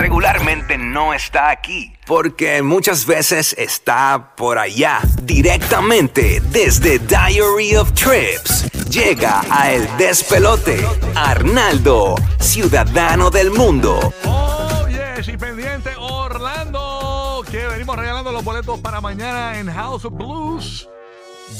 Regularmente no está aquí, porque muchas veces está por allá, directamente desde Diary of Trips. Llega a El Despelote, Arnaldo, ciudadano del mundo. Oh, yes, y pendiente Orlando, que venimos regalando los boletos para mañana en House of Blues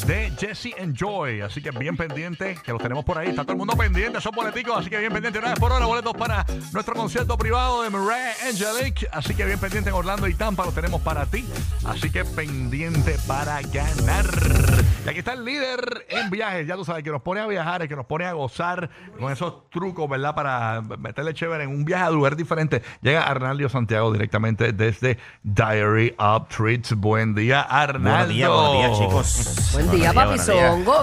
de Jesse Enjoy. Así que bien pendiente, que los tenemos por ahí. Está todo el mundo pendiente, son boleticos. Así que bien pendiente, una vez por hora, boletos para nuestro concierto privado de Mariah Angelic. Así que bien pendiente en Orlando y Tampa, los tenemos para ti. Así que pendiente para ganar. Y aquí está el líder en viajes. Ya tú sabes, que nos pone a viajar, que nos pone a gozar con esos trucos, ¿verdad? Para meterle chévere en un viaje a lugar diferente. Llega Arnaldo Santiago directamente desde Diary of Treats. Buen día, Arnaldo. Buenos días, buenos días, chicos. Buen día, papi.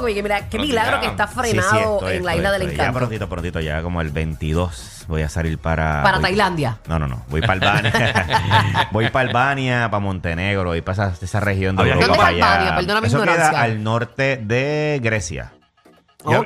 Oye, Mira, qué milagro que está Sí, sí, frenado estoy, en la estoy, isla del estoy. Ya encanto. prontito, prontito, ya como el 22 voy a salir para... Para voy- Tailandia. No, no, no. Voy para Albania. voy para Albania, para Montenegro, voy para esa, esa región de Europa. ¿Dónde allá. Albania? Perdona mi Eso ignorancia. queda al norte de Grecia.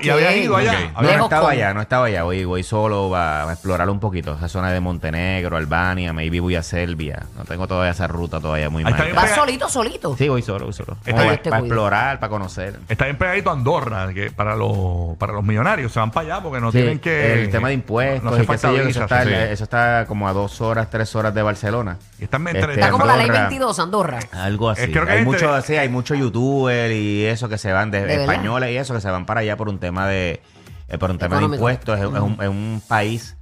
¿Y, y habías ido allá? Ok. No, no estaba allá, no estaba allá. Voy, voy solo a, a explorar un poquito esa zona de Montenegro, Albania, maybe voy a Serbia. No tengo todavía esa ruta todavía muy está marcada. bien ¿Vas solito, solito? Sí, voy solo, voy solo. Está bien. para, explorar, para conocer. Está bien pegadito a Andorra, que para los, para los millonarios se van para allá porque no Sí, tienen que. el tema de impuestos No sé yo, visa, eso, está, sí, eso está como a dos horas, tres horas de Barcelona. Y están Este, Está como la ley Andorra. 22, Andorra. Algo así. Que hay mucho, entre- sí, hay muchos youtubers y eso que se van de, españoles y eso que se van para allá por un tema de eh, por un tema de impuestos. Es, es un, es un país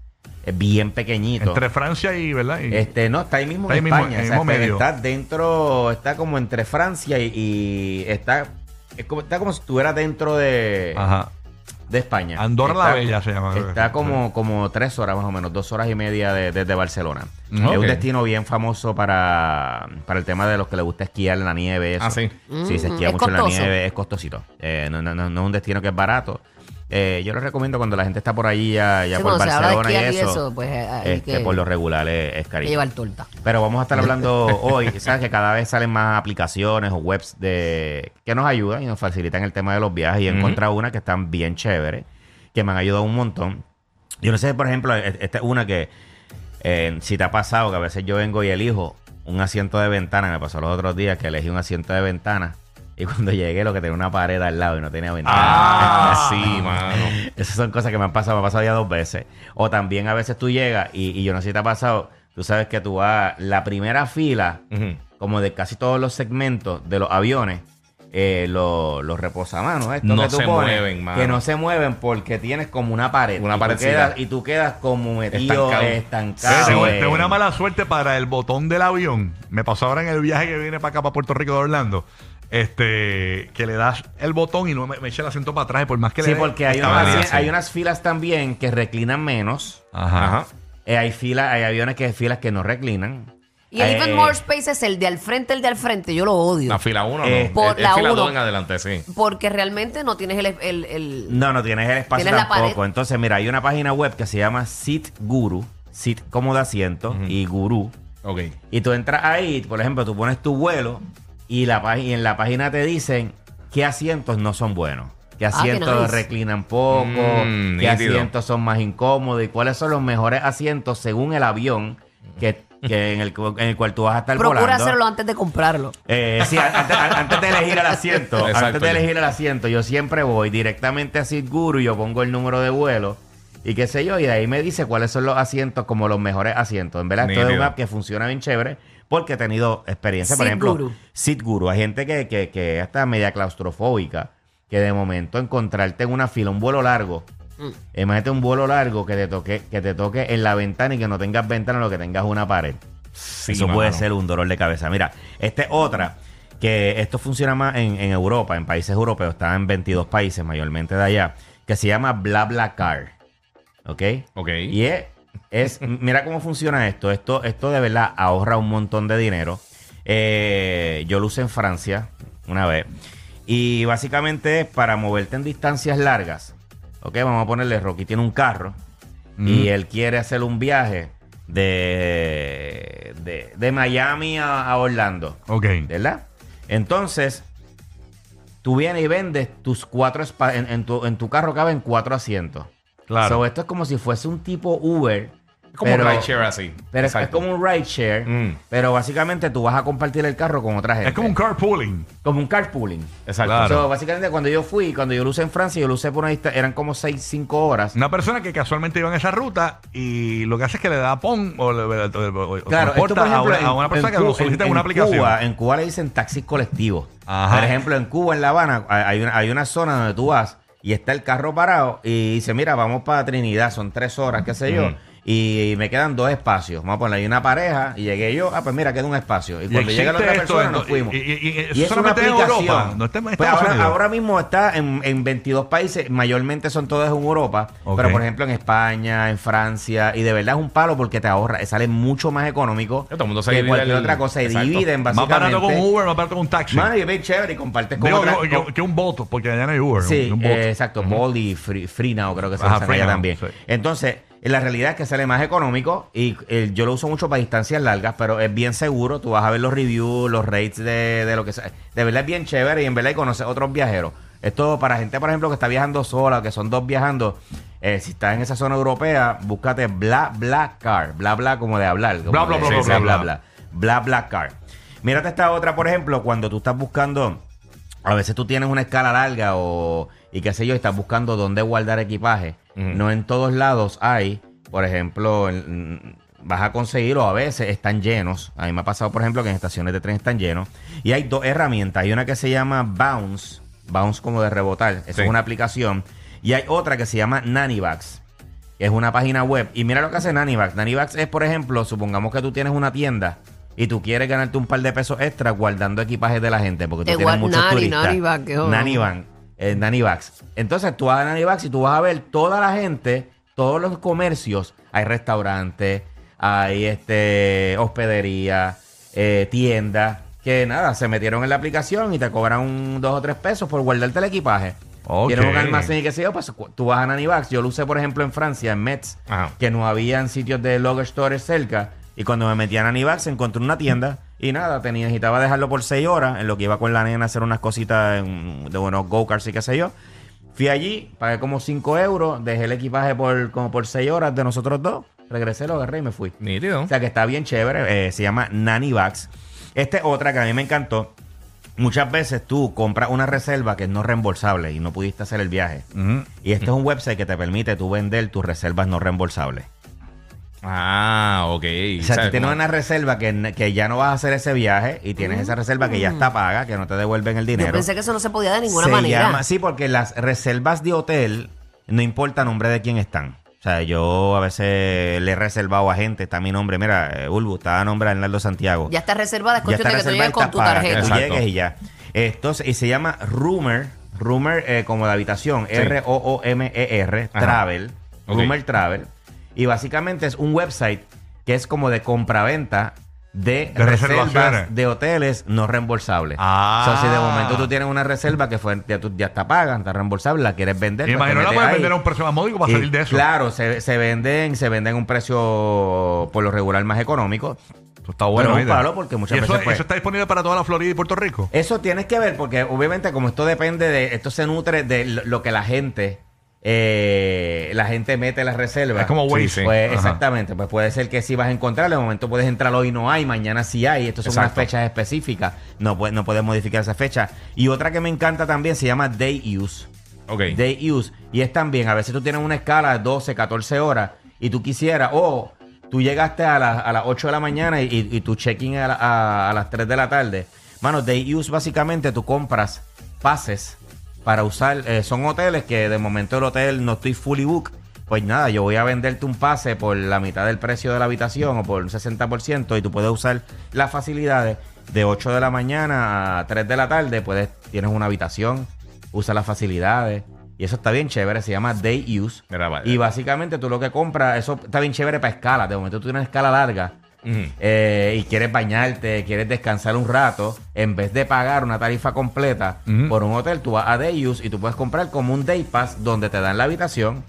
eh, bien pequeñito. Entre Francia y, ¿verdad? Y- Este, no, está ahí mismo Está ahí en mismo, España. en o sea, mismo está- medio. está dentro, está como entre Francia y, y está, es como, está como si estuviera dentro de, Ajá. De España. Andorra la Está- Bella se llama. Está como, como tres horas más o menos, dos horas y media de- desde Barcelona. Mm, Es un destino bien famoso para, para el tema de los que les gusta esquiar en la nieve. Eso. Ah, sí. Sí, se Mm, esquía es mucho en la nieve, es costosito. Eh, no, no, no, no es un destino que es barato. Eh, yo les recomiendo cuando la gente está por allí, ya, ya Sí, por Barcelona y eso, pues, eh, hay este, que- por lo regular es, es carísimo. llevar torta. Pero vamos a estar hablando hoy, sabes que cada vez salen más aplicaciones o webs de que nos ayudan y nos facilitan el tema de los viajes y he encontrado una que están bien chéveres, que me han ayudado un montón. Yo no sé, por ejemplo, e- esta es una que eh, si te ha pasado que a veces yo vengo y elijo un asiento de ventana, me pasó los otros días que elegí un asiento de ventana y cuando llegué lo que tenía una pared al lado y no tenía ventana. Ah, sí, mano. Esas son cosas que me han pasado, me ha pasado ya dos veces. O también a veces tú llegas y, y yo no sé si te ha pasado, tú sabes que tú vas, la primera fila, como de casi todos los segmentos de los aviones, eh, los, los reposamanos, estos No que tú se pones, mueven, mano. que no se mueven porque tienes como una pared. Una y tú parecida. quedas- Y tú quedas como metido Estancado. estancado. Sí, tengo, tengo una mala suerte para el botón del avión. Me pasó ahora en el viaje que viene para acá, para Puerto Rico de Orlando. Este, que le das el botón y no me, me echa el asiento para atrás. y Por más que Sí, le dé- porque hay, unas, manera, asi- sí. hay unas filas también que reclinan menos. Ajá. Ajá. Eh, hay filas, hay aviones que filas que no reclinan. Y el Eh, Even More Space es el de al frente, el de al frente. Yo lo odio. La fila 1, Eh, no. por la fila uno. 2 en adelante, sí. Porque realmente no tienes el... el, el- No, no tienes el espacio Tienes tampoco. Entonces, mira, hay una página web que se llama Seat Guru. Seat como de asiento y Guru. Ok. Y tú entras ahí, por ejemplo, tú pones tu vuelo y, la, y en la página te dicen qué asientos no son buenos. Qué Ah, qué asientos nice. reclinan poco, Mm, qué nítido. asientos son más incómodos y cuáles son los mejores asientos según el avión que, que en, el, en el cual tú vas a estar Procura volando. hacerlo antes de comprarlo. Eh, sí, antes, de elegir el asiento, Exacto. antes de elegir el asiento, yo siempre voy directamente a Guru y yo pongo el número de vuelo y qué sé yo, y de ahí me dice cuáles son los asientos como los mejores asientos. En verdad, esto es una app que funciona bien chévere porque he tenido experiencia. Por ejemplo, Guru. Seat Guru. Hay gente que, que, que está media claustrofóbica, que de momento encontrarte en una fila, un vuelo largo, Mm. imagínate un vuelo largo que te toque, que te toque en la ventana y que no tengas ventana, lo que tengas una pared. Sí, Eso puede ser un dolor de cabeza. Mira, esta es otra que esto funciona más en, en Europa, en países europeos, está en 22 países, mayormente de allá, que se llama BlaBlaCar. ¿Ok? Ok. Y es, es- mira cómo funciona esto. Esto, esto de verdad ahorra un montón de dinero. Eh, yo lo usé en Francia una vez. Y básicamente es para moverte en distancias largas. Ok, vamos a ponerle, Rocky tiene un carro y él quiere hacer un viaje de, de, de Miami a, a Orlando. Ok. ¿Verdad? Entonces, tú vienes y vendes tus cuatro en, en tu, en tu carro caben cuatro asientos. Claro. So, esto es como si fuese un tipo Uber. Como pero, un rideshare así. Pero es- es como un rideshare, Mm. pero básicamente tú vas a compartir el carro con otra gente. Es como un carpooling. Como un carpooling. Exacto. Claro. So, básicamente cuando yo fui, cuando yo lo usé en Francia, yo lo usé por una distancia, eran como 6, 5 horas. Una persona que casualmente iba en esa ruta y lo que hace es que le da pon o le o- Claro, esto, transporta por ejemplo, a, una, en- a una persona en que lo solicita en, en- una aplicación. Cuba, en Cuba le dicen taxis colectivos. Ajá. Por ejemplo, en Cuba, en La Habana, hay una, hay una zona donde tú vas y está el carro parado y dice, mira, vamos para Trinidad, son tres horas, qué sé yo. Y me quedan dos espacios. Vamos a poner ahí una pareja y llegué yo. Ah, pues mira, queda un espacio. Y Y cuando llega la otra esto, persona, ¿no? nos fuimos. Y- y- y- eso es una aplicación. Europa, no está en Pues ahora, ahora mismo está en, en 22 países, mayormente son todos en Europa, pero por ejemplo en España, en Francia, y de verdad es un palo porque te ahorra, sale mucho más económico Todo el mundo se que cualquier el- otra cosa y dividen más básicamente. barato con Uber, más barato con un taxi. Mano, y es chévere y compartes con Digo, otra- yo- yo- con- que un voto, porque allá no hay Uber. Sí, un eh, exacto. Bold y free, Free Now creo que se Free allá también. sí. Entonces, la realidad es que sale más económico y eh, yo lo uso mucho para distancias largas, pero es bien seguro. Tú vas a ver los reviews, los rates de, de lo que sea. De verdad es bien chévere y en verdad y conoces otros viajeros. Esto para gente, por ejemplo, que está viajando sola, que son dos viajando. eh, si estás en esa zona europea, búscate bla bla car. Bla bla como de hablar. como Bla, bla, de- bla, bla, sí, bla, bla, bla. bla. Bla bla car. Mírate esta otra, por ejemplo, cuando tú estás buscando a veces tú tienes una escala larga o y qué sé yo, y estás buscando dónde guardar equipaje. No en todos lados hay, por ejemplo, en- vas a conseguirlo, a veces están llenos. A mí me ha pasado, por ejemplo, que en estaciones de tren están llenos. Y hay dos herramientas. Hay una que se llama Bounce, Bounce como de rebotar. Eso Sí. es una aplicación. Y hay otra que se llama que Es una página web. Y mira lo que hace Nannybags. Nannybags es, por ejemplo, supongamos que tú tienes una tienda y tú quieres ganarte un par de pesos extra guardando equipajes de la gente porque tú tienes muchos Nanny, turistas. Nannybags, qué joder. Nannybags. eh, Nannybags. Entonces tú vas a Nannybags y tú vas a ver toda la gente, todos los comercios. Hay restaurantes, hay este hospedería, eh, tiendas, que nada, se metieron en la aplicación y te cobran un dos o tres pesos por guardarte el equipaje. Ok. Tienes un almacén y qué sé yo, pues tú vas a Nannybags. Yo lo usé, por ejemplo, en Francia, en Metz, Ajá. que no habían sitios de Logger Stores cerca. Y cuando me metí a Nannybags, encontré una tienda y nada, tenía, necesitaba dejarlo por seis horas, en lo que iba con la nena a hacer unas cositas en- de unos go-karts y qué sé yo. Fui allí, pagué como 5 euros, dejé el equipaje por como por 6 horas de nosotros dos, regresé, lo agarré y me fui. Nítido. O sea que está bien chévere, eh, se llama Nanny Bags. Esta es otra que a mí me encantó. Muchas veces tú compras una reserva que es no reembolsable y no pudiste hacer el viaje. Y este es un website que te permite tú vender tus reservas no reembolsables. Ah, ok. O sea, ¿Sabes tú tienes cómo? una reserva que, que ya no vas a hacer ese viaje y tienes esa reserva que ya está paga, que no te devuelven el dinero. Yo pensé que eso no se podía de ninguna Se manera. llama- sí, porque las reservas de hotel no importa nombre de quién están. O sea, yo a veces le he reservado a gente, está mi nombre, mira, eh, Ulbu, está a nombre de Arnaldo Santiago. Ya está reservada, es Ya cuestión de que tú reservada llegues con tu paga, tarjeta. Que tú llegues y ya. Entonces, y se llama Rumor, Rumor eh, como de habitación, Sí. R-O-O-M-E-R, Ajá. Travel, Ok. Rumor Travel. Y básicamente es un website que es como de compraventa de, De reservas de hoteles no reembolsables. Ah. O sea, si de momento tú tienes una reserva que fue, ya, tú- ya está paga, está reembolsable, la quieres vender. pues Imagino la puedes ahí. vender a un precio más módico para Y, salir de eso. Claro, se, se venden, se venden a un precio por lo regular más económico. Eso está bueno. Pero porque muchas ¿Y eso, veces, pues- eso está disponible para toda la Florida y Puerto Rico. Eso tienes que ver porque obviamente como esto depende de, esto se nutre de lo que la gente, eh, la gente mete las reservas. Es como Waze. sí. Pues exactamente, pues puede ser que sí vas a encontrar, de momento puedes entrar hoy y no hay, mañana sí hay, esto son unas fechas específicas, no, puede- no puedes modificar esa fecha. Y otra que me encanta también se llama Day Use. Ok. Day use. Y es también, a veces tú tienes una escala de 12, 14 horas y tú quisieras, o tú llegaste a, la- a las 8 de la mañana y, y- y tu check-in a, la- a- a las 3 de la tarde. Mano, Day Use básicamente tú compras pases para usar. eh, son hoteles que de momento el hotel no estoy fully book. Pues nada, yo voy a venderte un pase por la mitad del precio de la habitación o por un 60% y tú puedes usar las facilidades de 8 de la mañana a 3 de la tarde. Puedes, tienes una habitación, usas las facilidades. Y eso está bien chévere, se llama Day Use. Mira. Y básicamente tú lo que compras, eso está bien chévere para escala. De momento tú tienes una escala larga Eh, y quieres bañarte, quieres descansar un rato, en vez de pagar una tarifa completa por un hotel, tú vas a Day Use y tú puedes comprar como un Day Pass donde te dan la habitación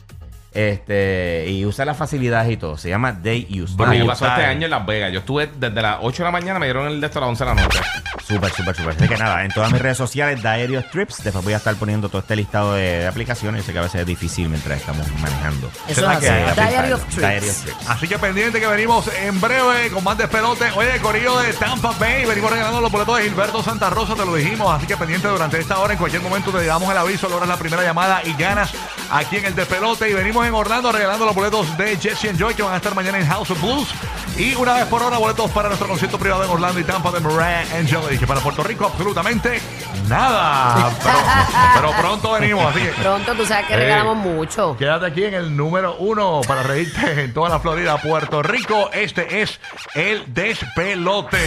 este y usas las facilidades y todo. Se llama Day Use. Bueno, Day pasó este año en Las Vegas. Yo estuve desde las 8 de la mañana, me dieron el de esto a las 11 de la noche. Súper, súper, súper. Así que nada, en todas mis redes sociales, Diario Trips. Después voy a estar poniendo todo este listado de, de aplicaciones. Yo sé que a veces es difícil mientras estamos manejando. Eso ¿Será es que así. hay? Diary of Diary Trips. of Trips. Así que pendiente que venimos en breve con más despelote. Oye, Corillo de Tampa Bay. Venimos regalando los boletos de Gilberto Santa Rosa, te lo dijimos. Así que pendiente durante esta hora. En cualquier momento te damos el aviso, logras la primera llamada y ganas aquí en el despelote. Y venimos en Orlando regalando los boletos de Jesse and Joy que van a estar mañana en House of Blues. Y una vez por hora, boletos para nuestro concierto privado en Orlando y Tampa de Mariah Angelique. Que para Puerto Rico, absolutamente nada. Pero, pero pronto venimos, así que. Pronto tú sabes que regalamos mucho. Quédate aquí en el número uno para reírte en toda la Florida, Puerto Rico. Este es el despelote.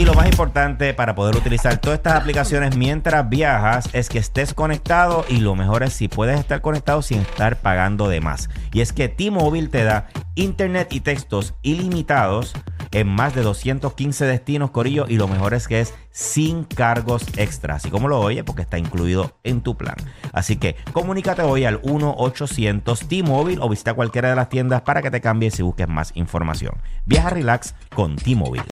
Y lo más importante para poder utilizar todas estas aplicaciones mientras viajas es que estés conectado y lo mejor es si puedes estar conectado sin estar pagando de más. Y es que T-Mobile te da internet y textos ilimitados en más de 215 destinos, Corillo, y lo mejor es que es sin cargos extra, así como lo oye, porque está incluido en tu plan. Así que comunícate hoy al 1-800 T-Mobile o visita cualquiera de las tiendas para que te cambies y busques más información. Viaja relax con T-Mobile.